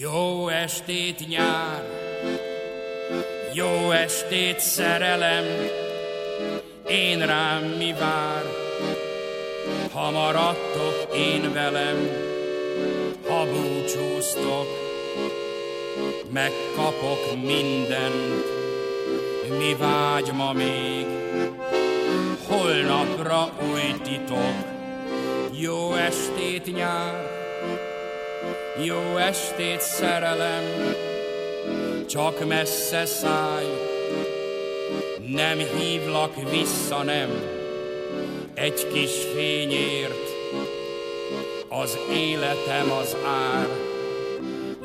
Jó estét nyár, jó estét szerelem, én rám mi vár, ha maradtok én velem, ha búcsúztok, megkapok mindent, mi vágy ma még, holnapra új titok, jó estét nyár, jó estét szerelem, csak messze száj, nem hívlak vissza, nem, egy kis fényért, az életem az ár,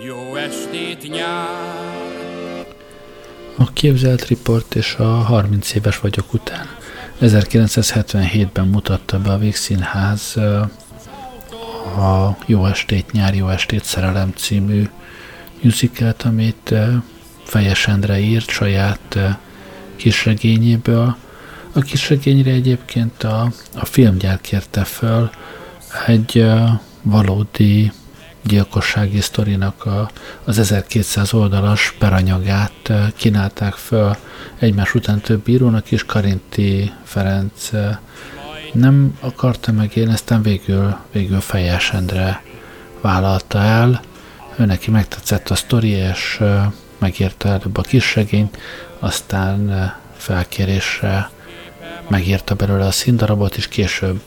jó estét nyár. A képzelt riport és a 30 éves vagyok után. 1977-ben mutatta be a Végszínház a Jó estét nyár, jó estét szerelem című musicalt, amit Fejes Endre írt saját kisregényéből. A kisregényre egyébként a, a filmgyár kérte föl egy valódi gyilkossági sztorinak a, az 1200 oldalas peranyagát kínálták föl egymás után több írónak is, Karinti Ferenc nem akarta megélni, aztán végül, végül Fejes Endre vállalta el. Ő neki megtetszett a sztori, és megírta előbb a kisregényt, aztán felkérésre megírta belőle a színdarabot, és később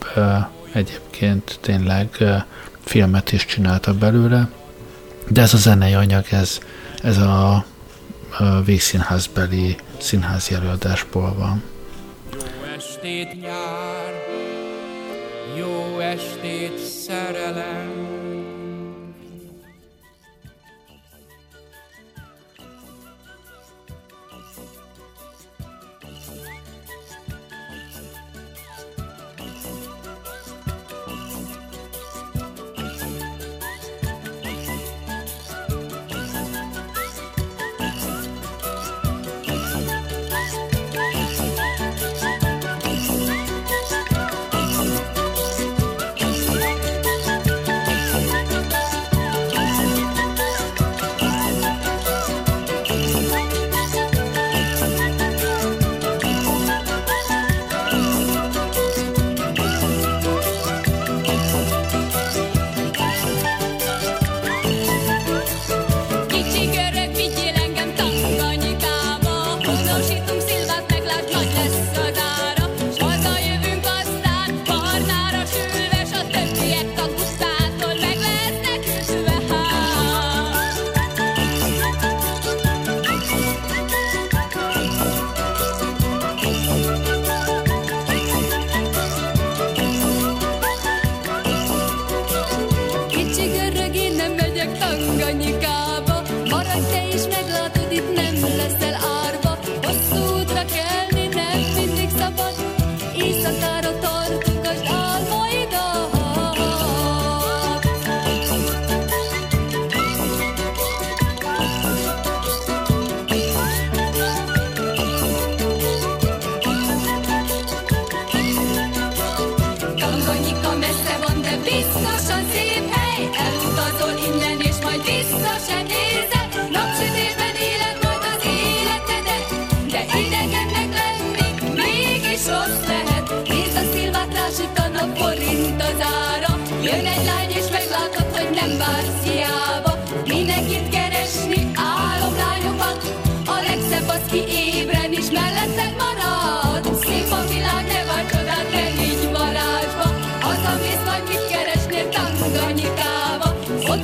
egyébként tényleg filmet is csinálta belőle. De ez a zenei anyag, ez, ez a végszínházbeli színházi előadásból van. Jó estét nyár, jó estét szerelem,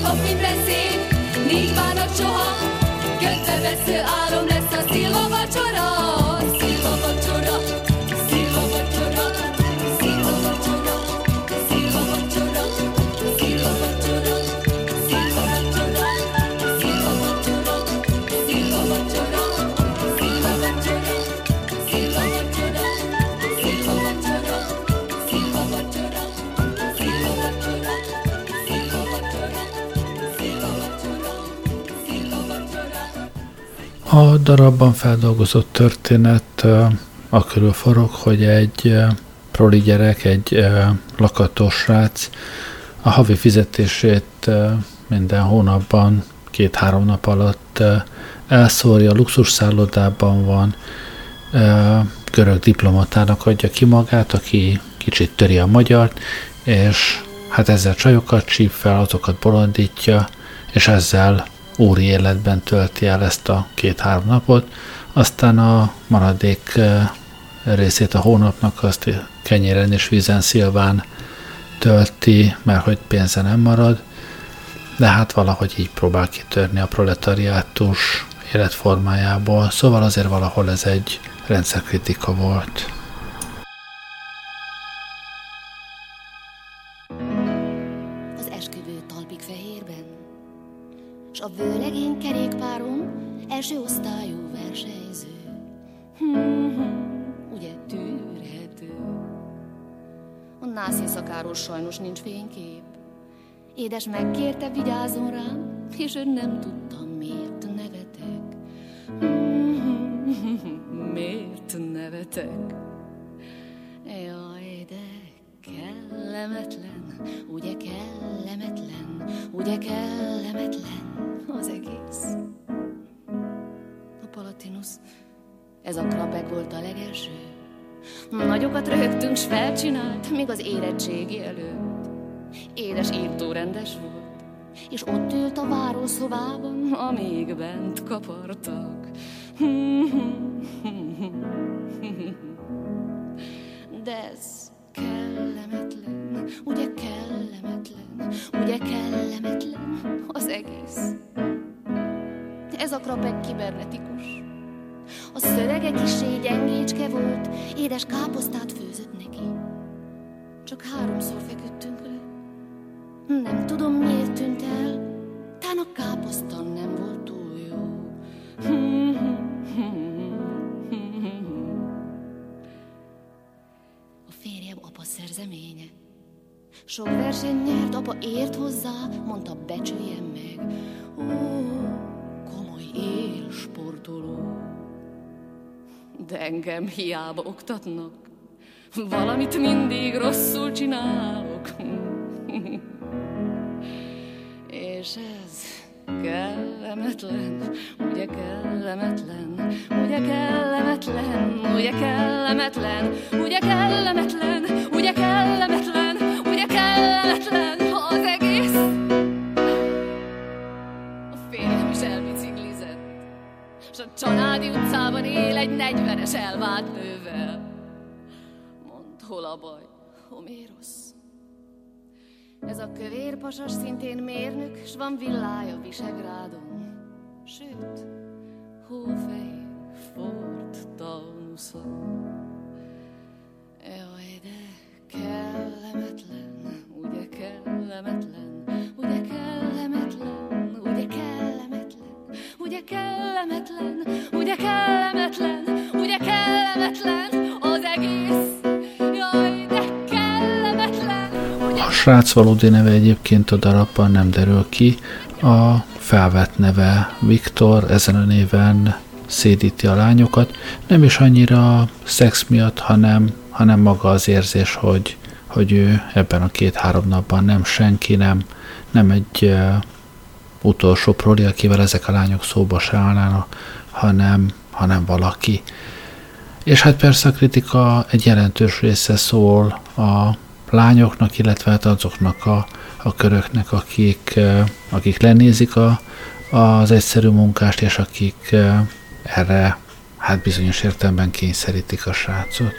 az minden szép, négy bánat soha, ködbe vesző álom A darabban feldolgozott történet a forog, hogy egy proli gyerek, egy lakatos srác a havi fizetését minden hónapban két-három nap alatt elszórja, luxus szállodában van, görög diplomatának adja ki magát, aki kicsit töri a magyart, és hát ezzel csajokat csíp fel, azokat bolondítja, és ezzel óri életben tölti el ezt a két-három napot, aztán a maradék részét a hónapnak azt kenyéren és vízen szilván tölti, mert hogy pénze nem marad, de hát valahogy így próbál kitörni a proletariátus életformájából, szóval azért valahol ez egy rendszerkritika volt. Sajnos nincs fénykép. Édes megkérte, vigyázzon rám, és ő nem tudta, miért nevetek. miért nevetek? Jaj, de kellemetlen, ugye kellemetlen, ugye kellemetlen az egész. A Palatinus, ez a klapek volt a legelső. Nagyokat röhögtünk, s felcsinált, még az érettségi előtt. Édes írtó rendes volt, és ott ült a várószobában, amíg bent kapartak. De ez kellemetlen, ugye kellemetlen, ugye kellemetlen az egész. Ez a krapek kibernetikus. A szörege kisé gyengécske volt, édes káposztát főzött neki. Csak háromszor feküdtünk le. Nem tudom, miért tűnt el, tán a káposzta nem volt túl jó. A férjem apa szerzeménye. Sok verseny nyert, apa ért hozzá, mondta, becsüljem meg. Ó, komoly élsportoló. De engem hiába oktatnak, valamit mindig rosszul csinálok. És ez kellemetlen, ugye kellemetlen, ugye kellemetlen, ugye kellemetlen, ugye kellemetlen, ugye kellemetlen, ugye kellemetlen Csanádi utcában él egy negyvenes elvált nővel. Mondd, hol a baj, Homérosz? Ez a kövér pasas szintén mérnök, s van villája Visegrádon. Sőt, hófehér Ford Taunusza. Jaj, de kellemetlen, ugye kellemetlen, kellemetlen, ugye kellemetlen, ugye kellemetlen az egész. Jaj, de kellemetlen, ugye A srác valódi neve egyébként a darabban nem derül ki, a felvett neve Viktor, ezen a néven szédíti a lányokat, nem is annyira szex miatt, hanem, hanem maga az érzés, hogy, hogy ő ebben a két-három napban nem senki, nem, nem egy uh, utolsó proli, akivel ezek a lányok szóba se állnának, hanem, hanem valaki. És hát persze a kritika egy jelentős része szól a lányoknak, illetve hát azoknak a, a köröknek, akik, akik lenézik a, az egyszerű munkást, és akik erre hát bizonyos értelemben kényszerítik a srácot.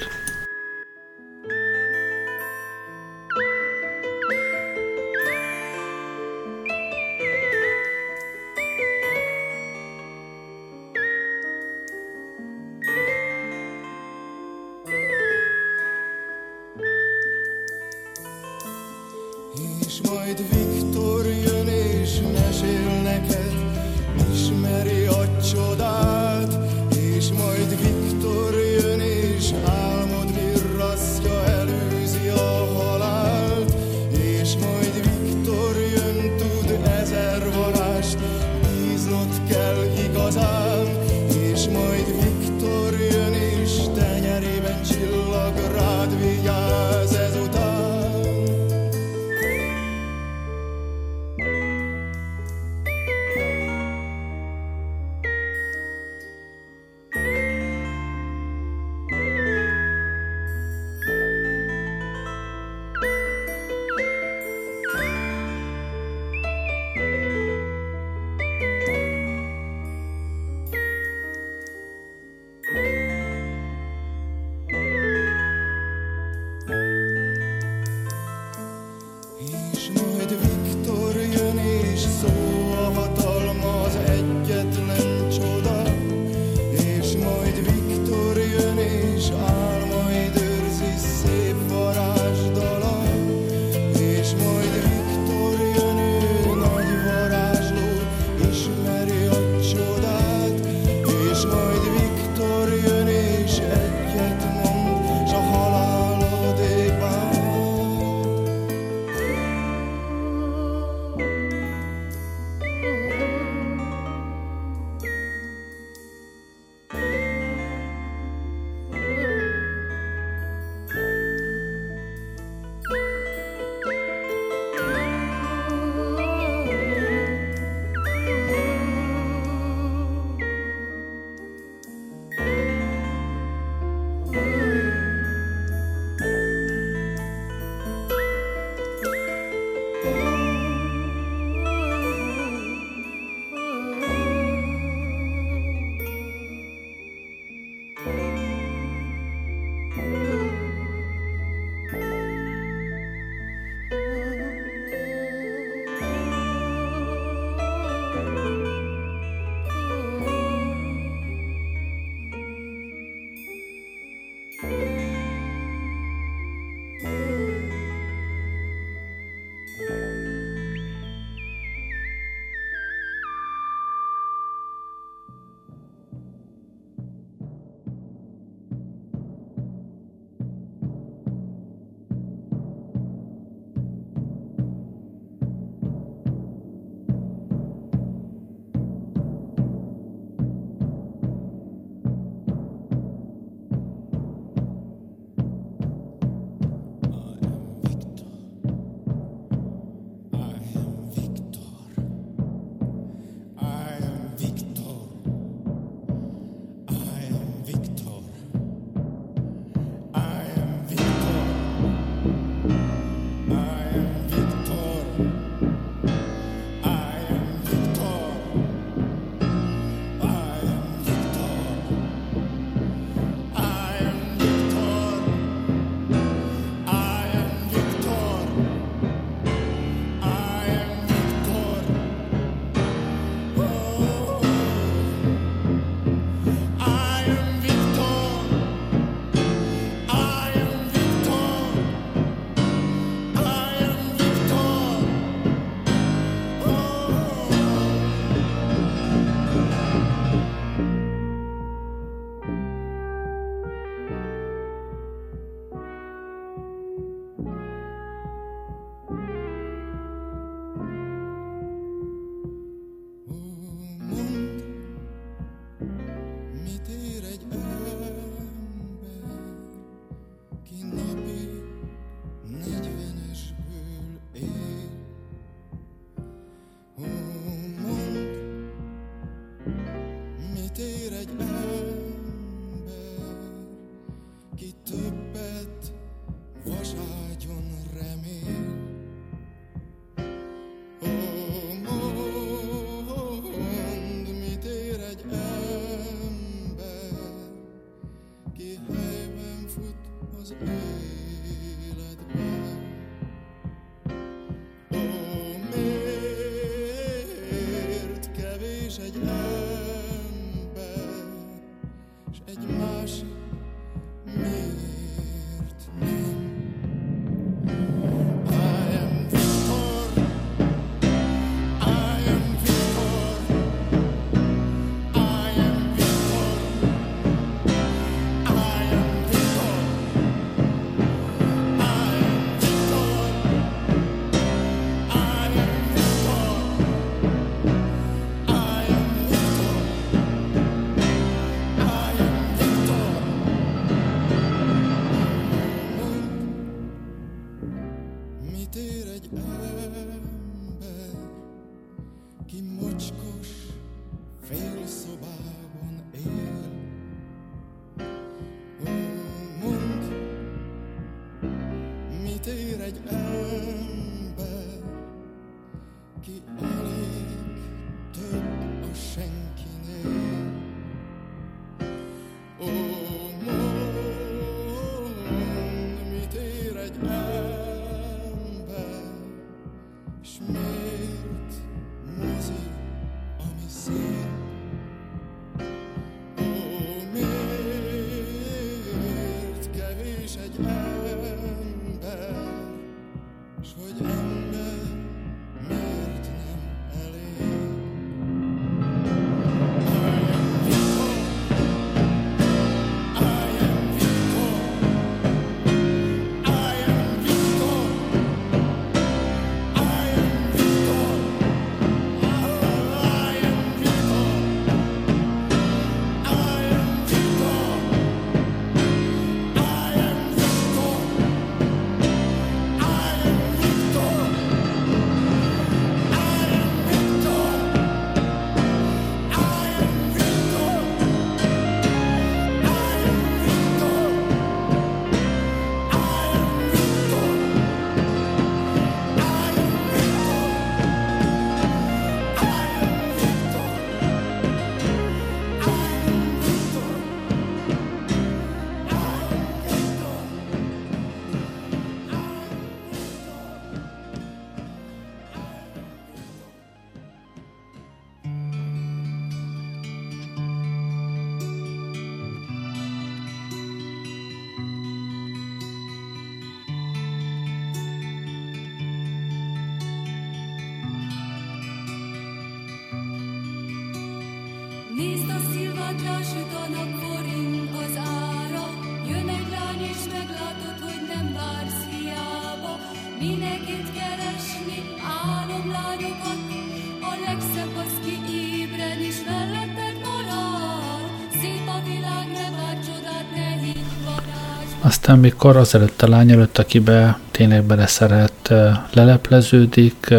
Aztán mikor azelőtt a lány előtt, akibe tényleg beleszeret, lelepleződik,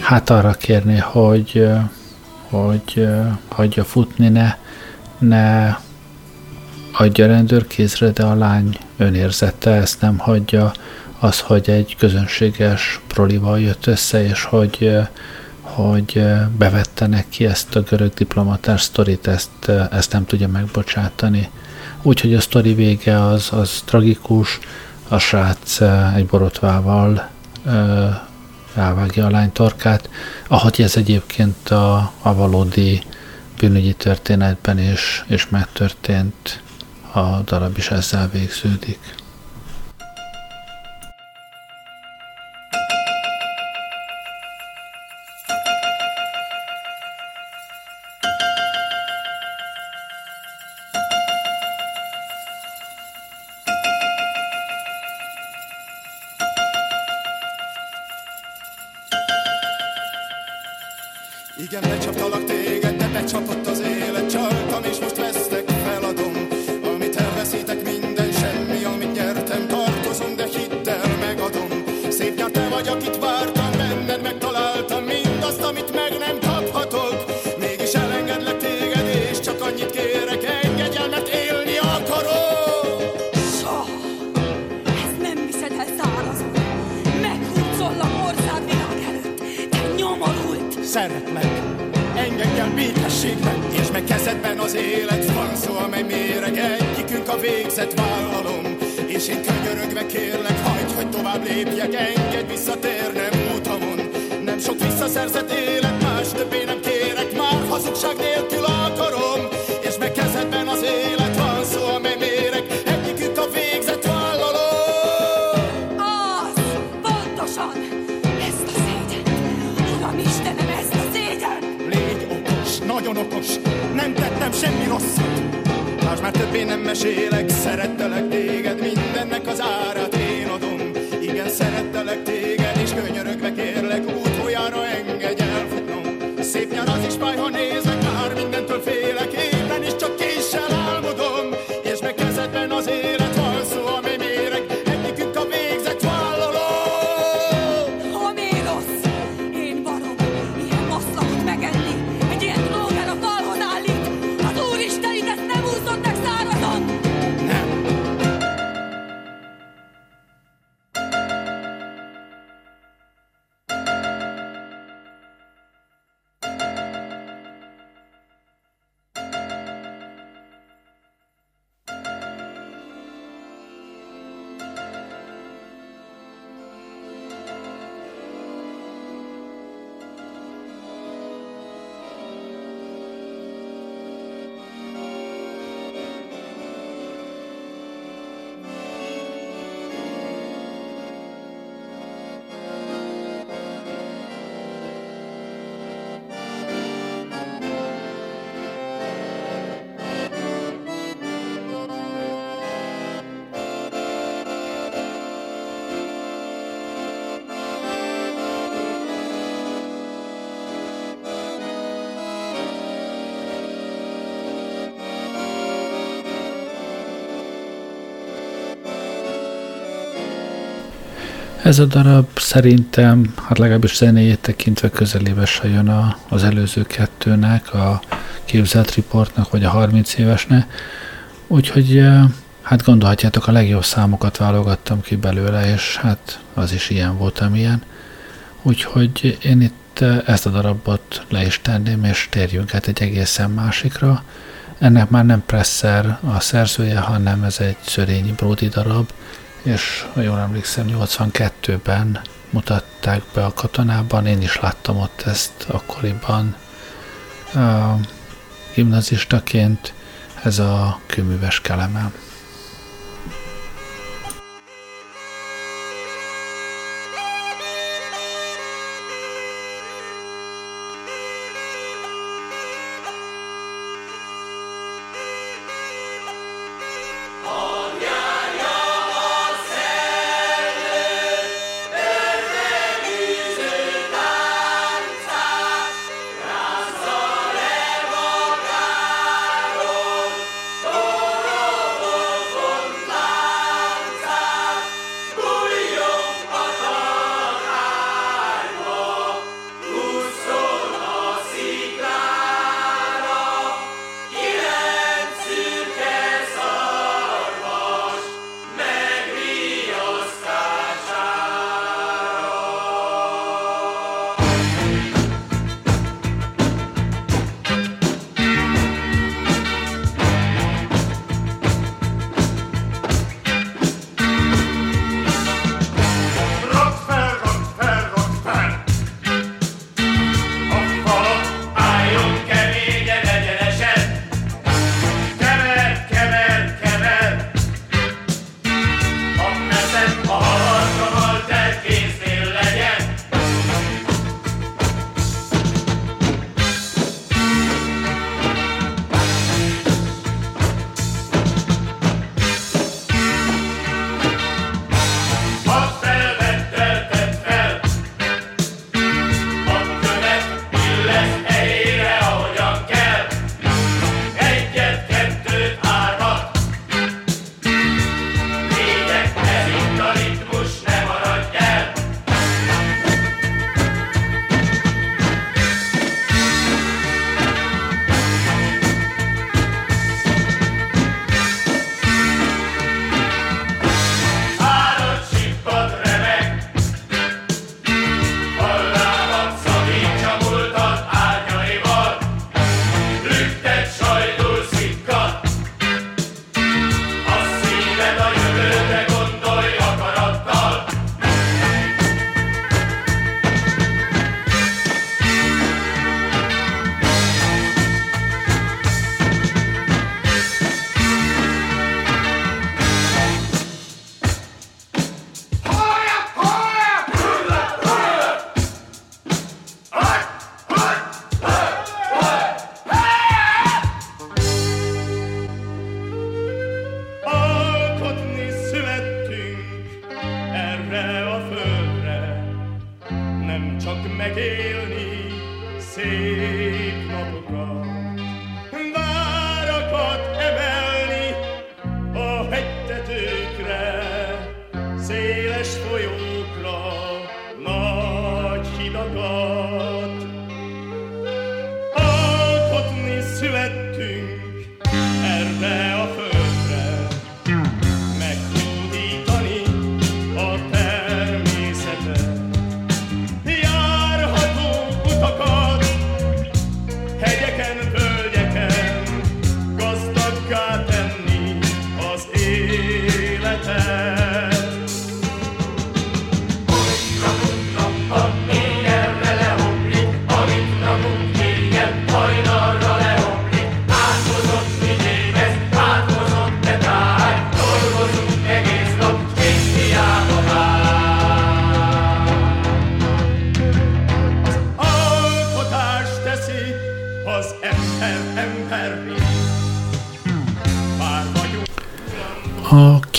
hát arra kérni, hogy, hogy hagyja futni, ne, ne adja rendőrkézre, de a lány önérzette ezt nem hagyja, az, hogy egy közönséges prolival jött össze, és hogy, hogy bevette neki ezt a görög diplomatás sztorit, ezt, ezt nem tudja megbocsátani. Úgyhogy a sztori vége az, az tragikus, a srác egy borotvával rávágja a lány torkát, ahogy ez egyébként a, a valódi bűnügyi történetben is, is megtörtént, a darab is ezzel végződik. nagyon okos, nem tettem semmi rosszat. Lásd már többé nem mesélek, szerettelek téged, mindennek az árát én adom. Igen, szerettelek téged, és könyörögve kérlek, útoljára engedj elfutnom. Szép nyaraz is fáj, ha nézlek, már mindentől félek, élen is csak késsel álmodom. Ez a darab szerintem, hát legalábbis zenéjét tekintve közelébe se jön a, az előző kettőnek, a képzelt riportnak, vagy a 30 évesnek. Úgyhogy hát gondolhatjátok, a legjobb számokat válogattam ki belőle, és hát az is ilyen volt, amilyen. Úgyhogy én itt ezt a darabot le is tenném, és térjünk át egy egészen másikra. Ennek már nem Presser a szerzője, hanem ez egy Szörényi Bródi darab, és ha jól emlékszem, 82-ben mutatták be a katonában, én is láttam ott ezt akkoriban uh, gimnazistaként, ez a kőműves kelemem.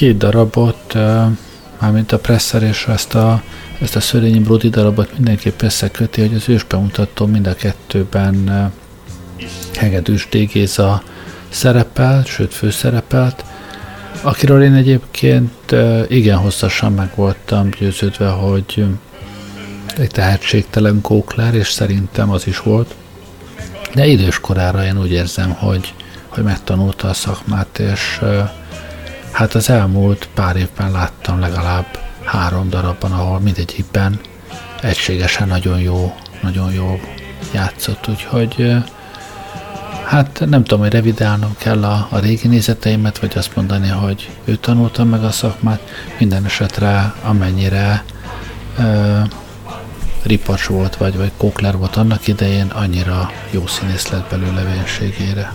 Két darabot, mármint a Presser és ezt a, ezt a Szörényi Brody darabot mindenképp összeköti, hogy az ősbemutató mind a kettőben Hegedűs D. Géza szerepel, sőt főszerepelt, akiről én egyébként igen hosszasan meg voltam győződve, hogy egy tehetségtelen kóklár, és szerintem az is volt. De idős korára én úgy érzem, hogy, hogy megtanulta a szakmát, és Hát az elmúlt pár évben láttam legalább három darabban, ahol mindegyikben egységesen nagyon jó, nagyon jó játszott, úgyhogy hát nem tudom, hogy revidálnom kell a, a régi nézeteimet, vagy azt mondani, hogy ő tanulta meg a szakmát, minden esetre amennyire ö, ripacs volt, vagy, vagy kókler volt annak idején, annyira jó színész lett belőle vénségére.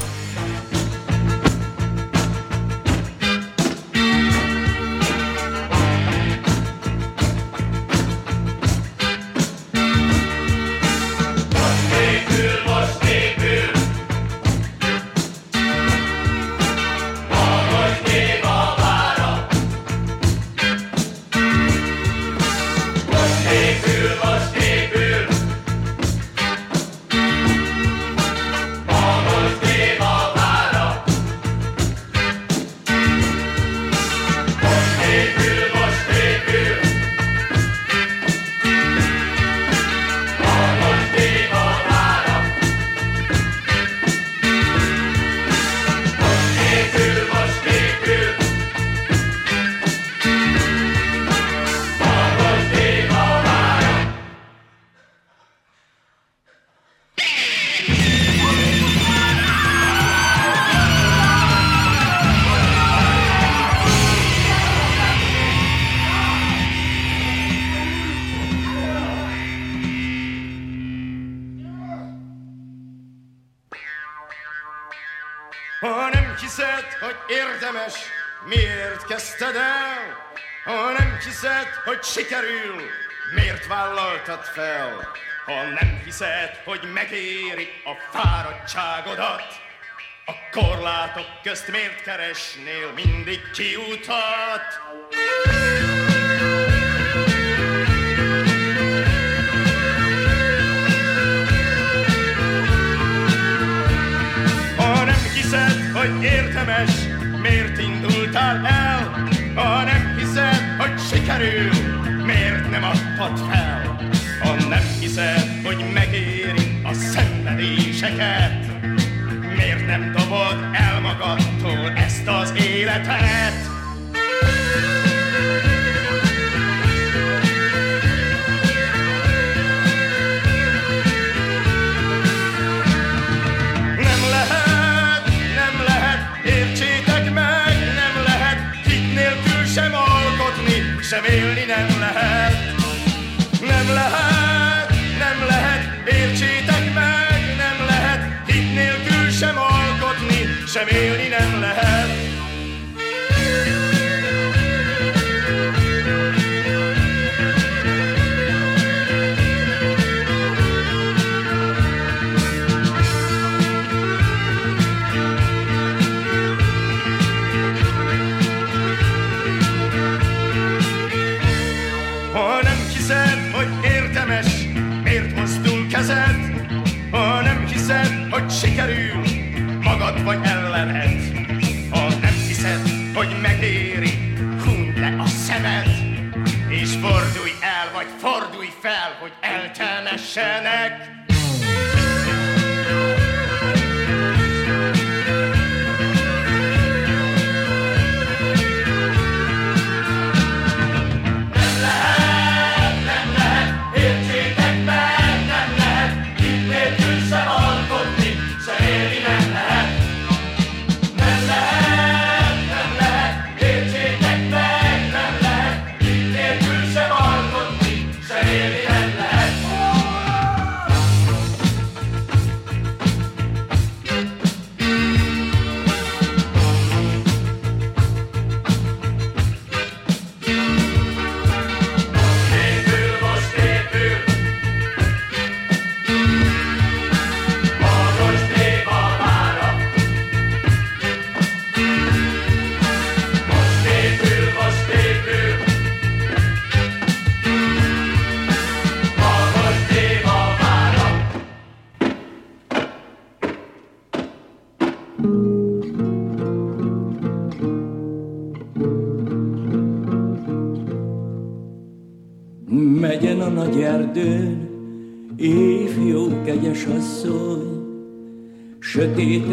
Hogy megéri a fáradtságodat, a korlátok közt miért keresnél mindig kiutat? Ha nem hiszed, hogy érdemes, miért indultál el? Ha nem hiszed, hogy sikerül, miért nem adtad fel? Szenvedéseket, miért nem dobod el magadtól ezt az életet? back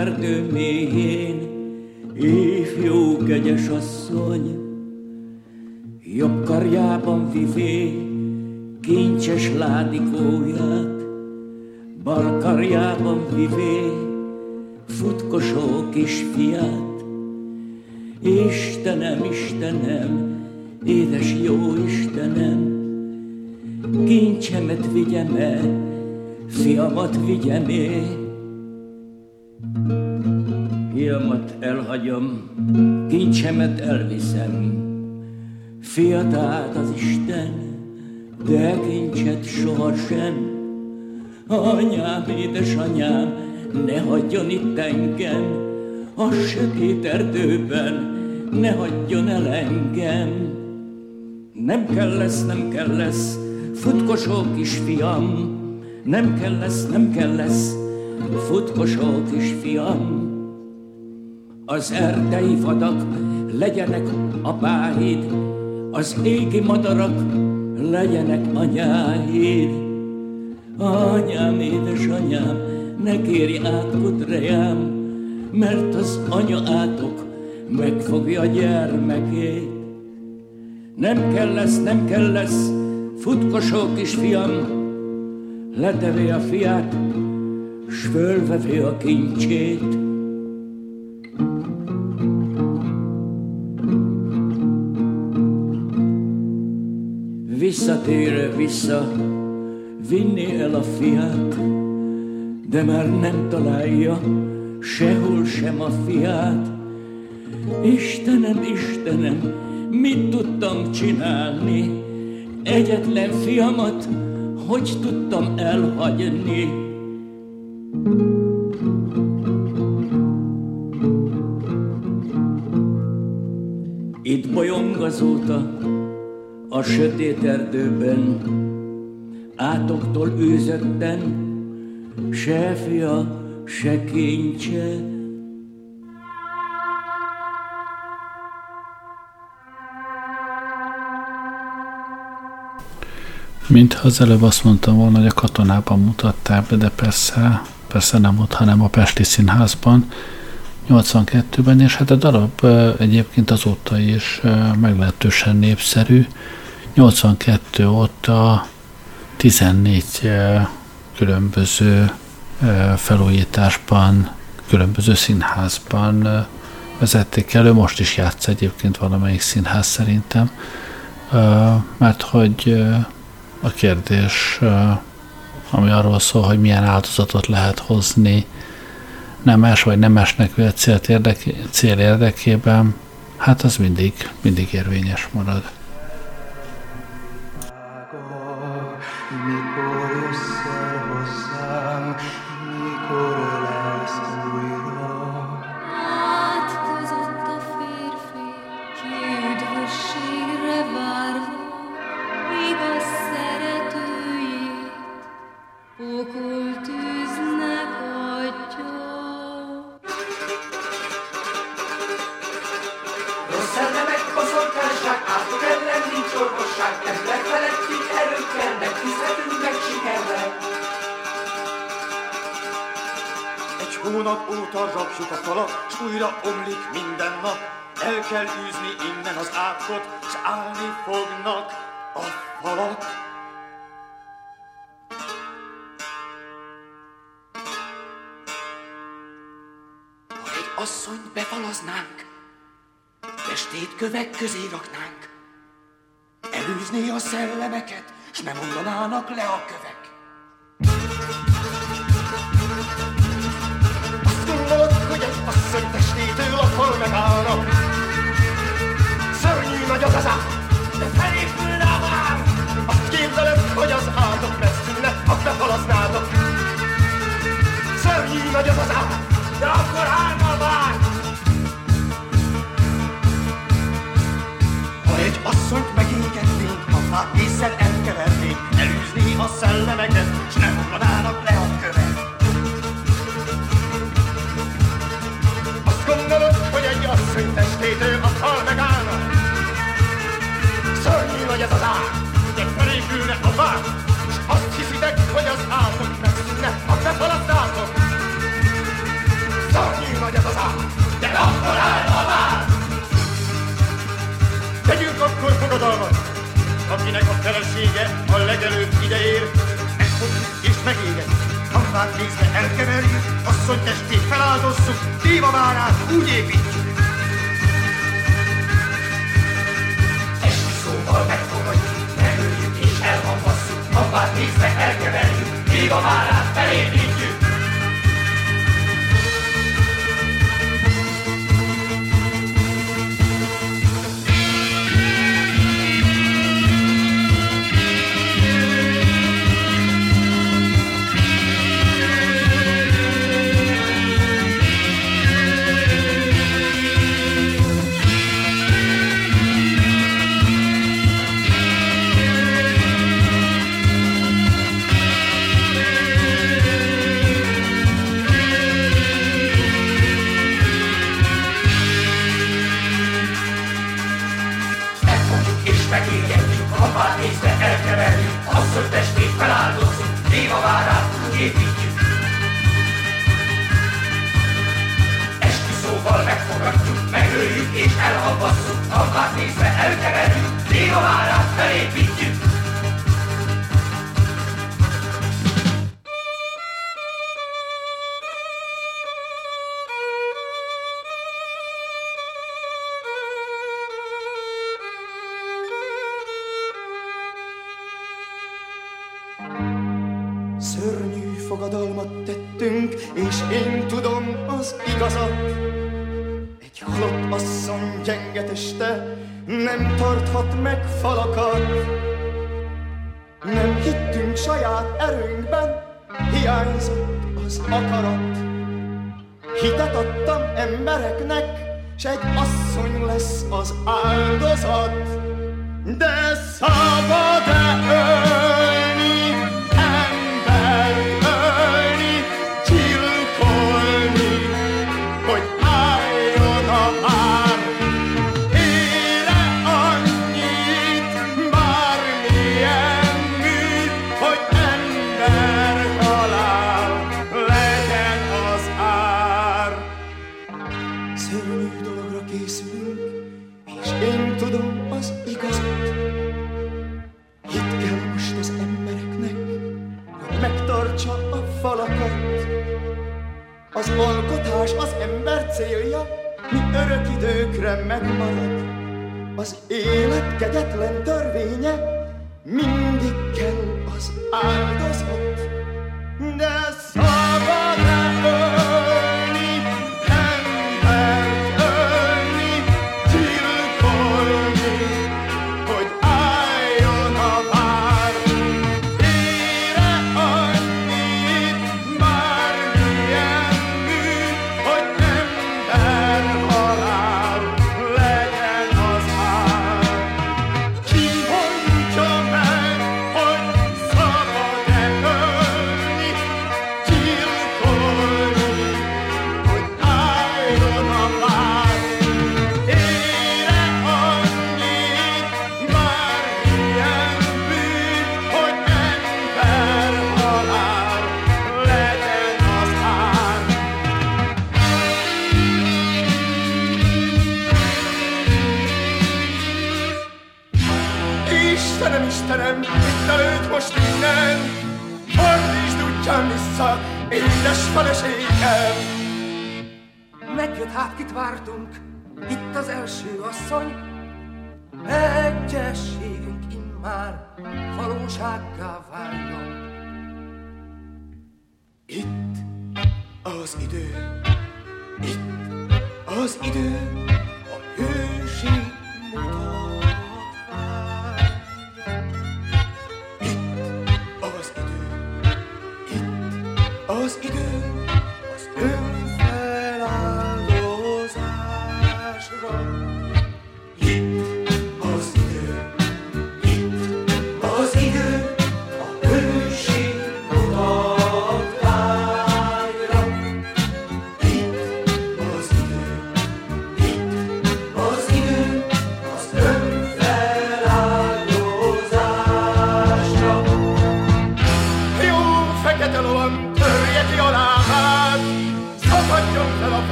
erdő mélyén, ifjú kegyes asszony, jobb karjában vivé kincses ládikóját, bal karjában vivé futkosó kisfiát. Istenem, Istenem, édes jó Istenem, kincsemet vigyem el, fiamat vigyem el. Elhagyom, kincsemet elviszem, fiat át az Isten, de kincset sohasem. Anyám, édesanyám, ne hagyjon itt engem, a sötét erdőben, ne hagyjon el engem. Nem kell lesz, nem kell lesz, futkosó kisfiam, nem kell lesz, nem kell lesz, futkosó kisfiam. Az erdei vadak legyenek apáid, az égi madarak legyenek anyáid. Anyám, édesanyám, ne kérj át kutrejám, mert az anya átok megfogja gyermekét. Nem kell lesz, nem kell lesz, Futkosó kisfiam, letevé a fiát, s fölvevé a kincsét. Visszatérő vissza, vinni el a fiát, de már nem találja sehol sem a fiát. Istenem, Istenem, mit tudtam csinálni? egyetlen fiamat hogy tudtam elhagyni? Itt bolyong azóta a sötét erdőben, átoktól őzötten, se fia, se kincse, Mintha az előbb azt mondtam volna, hogy a katonában mutatták be, de persze, persze nem ott, hanem a Pesti Színházban 82-ben, és hát a darab egyébként azóta is meglehetősen népszerű. 82 óta 14 különböző felújításban, különböző színházban vezették elő, most is játsz egyébként valamelyik színház szerintem, mert hogy a kérdés, ami arról szól, hogy milyen áldozatot lehet hozni nemes vagy nemesnek vélt cél, érdeké, cél érdekében, hát az mindig, mindig érvényes marad. Kövek közé raknánk, elűzné a szellemeket, s nem mondanának le a kövek. Azt gondolod, hogy egy asszony testétől a fal megállna. Szörnyű nagy az az át, de felépülne a vár. Azt képzeled, hogy az átok megszűnne, ha befalaznátok. Szörnyű nagy az az át, de akkor állna fát észsel elkevernénk, elűzni a szellemeket, s nem ugranának le a kövek. Azt gondolod, hogy egy asszony testétől a fal megállna? Szörnyű nagy ez az ár, de felépülne a vár, és azt hiszitek, hogy az átok megszűnne, ha befaladnátok. Akinek a felesége a legelőbb ideér, megfogjuk és megégetjük. Hamvát nézve elkeverjük, asszony testét feláldozzuk, Déva várát úgy építjük. Esti szóval megfogadjuk, megöljük és elhamvasszuk, hamvát nézve elkeverjük, míg a várát felépítjük. Alkotás az ember célja, mi örök időkre megmarad. Az élet kegyetlen törvénye, mindig kell az áldozat.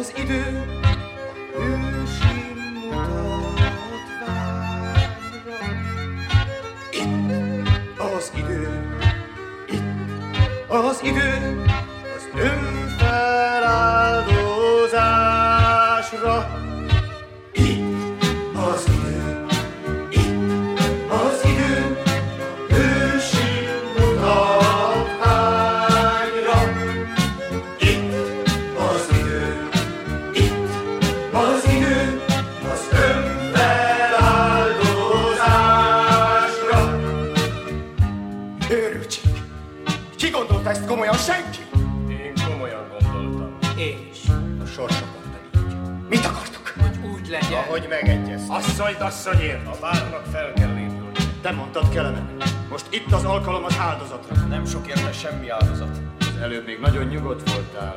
az idő ősi mutatványra. Itt az idő, itt az idő, Asszonyt asszonyért! A várnak fel kell lépülni. Te mondtad kelemen. Most itt az alkalom az áldozatra. Nem sok érte semmi áldozat. Az előbb még nagyon nyugodt voltál.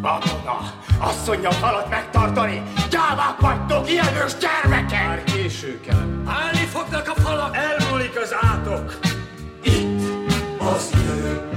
Babona! Asszonya falat megtartani! Gyávák vagytok, ilyen ős gyermekek! Már késő kelem. Állni fognak a falak! Elmúlik az átok! Itt az idő.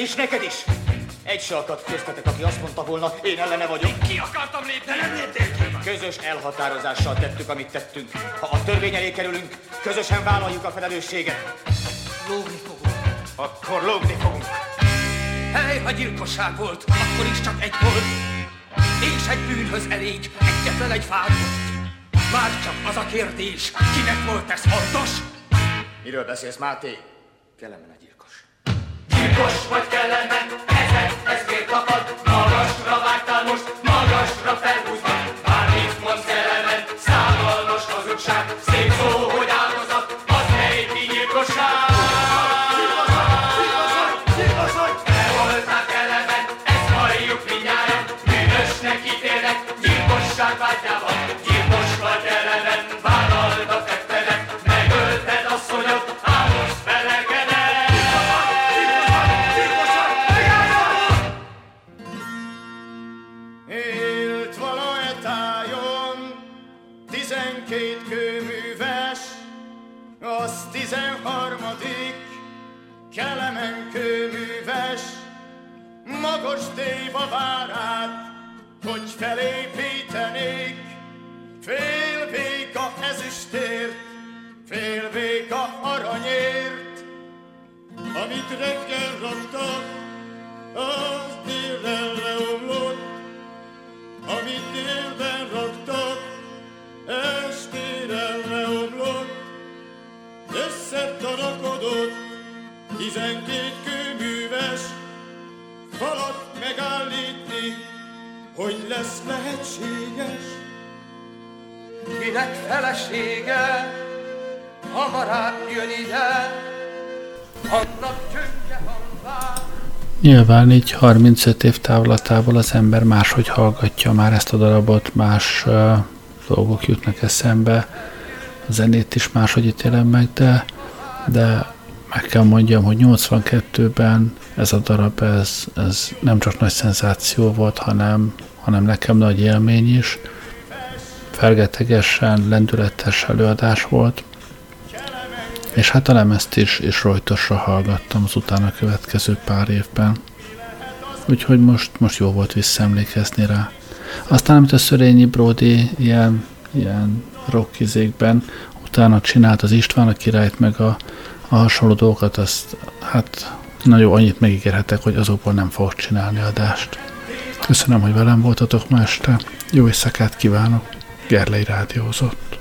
És neked is! Egy se akadt köztetek, aki azt mondta volna, én ellene vagyok. Ki akartam lépni, nem léptél ki! Közös elhatározással tettük, amit tettünk. Ha a törvény elé kerülünk, közösen vállaljuk a felelősséget. Lógni fogunk. Akkor lógni fogunk. Hely, ha gyilkosság volt, akkor is csak egy volt. És egy bűnhöz elég, egyetlen egy fázott. Már csak az a kérdés, kinek volt ez fontos? Miről beszélsz, Máté? Kelemen a Gyilkos vagy kellemen, ezekhez miért kapad? Magasra vágtál most, magasra felhúztad. Bármit mondsz kellemen, szállalmas hazugság. Szép szó, hogy áldozat, téva várát, hogy felépítenék, fél véka ezüstért, fél véka aranyért, amit reggel raktak, az délre leomlott, amit délben raktak, estére leomlott, összetanakodott, tizenkét kőműves, falat megállítni, hogy lesz lehetséges. Kinek felesége, hamarabb jön ide, annak csöndje. Nyilván így 35 év távlatából az ember máshogy hallgatja már ezt a darabot, más uh, dolgok jutnak eszembe, a zenét is máshogy ítélem meg, de, de meg kell mondjam, hogy 82-ben ez a darab, ez, ez nem csak nagy szenzáció volt, hanem, hanem nekem nagy élmény is. Fergetegesen, lendületes előadás volt. És hát a lemezt is, is rojtosra hallgattam az utána következő pár évben. Úgyhogy most, most jó volt visszaemlékezni rá. Aztán, amit a Szörényi Brody ilyen, ilyen rockizékben utána csinált az István a királyt, meg a, a hasonló dolgokat, azt hát nagyon annyit megígérhetek, hogy azokból nem fogok csinálni adást. Köszönöm, hogy velem voltatok ma este. Jó éjszakát kívánok. Gerlei rádiózott.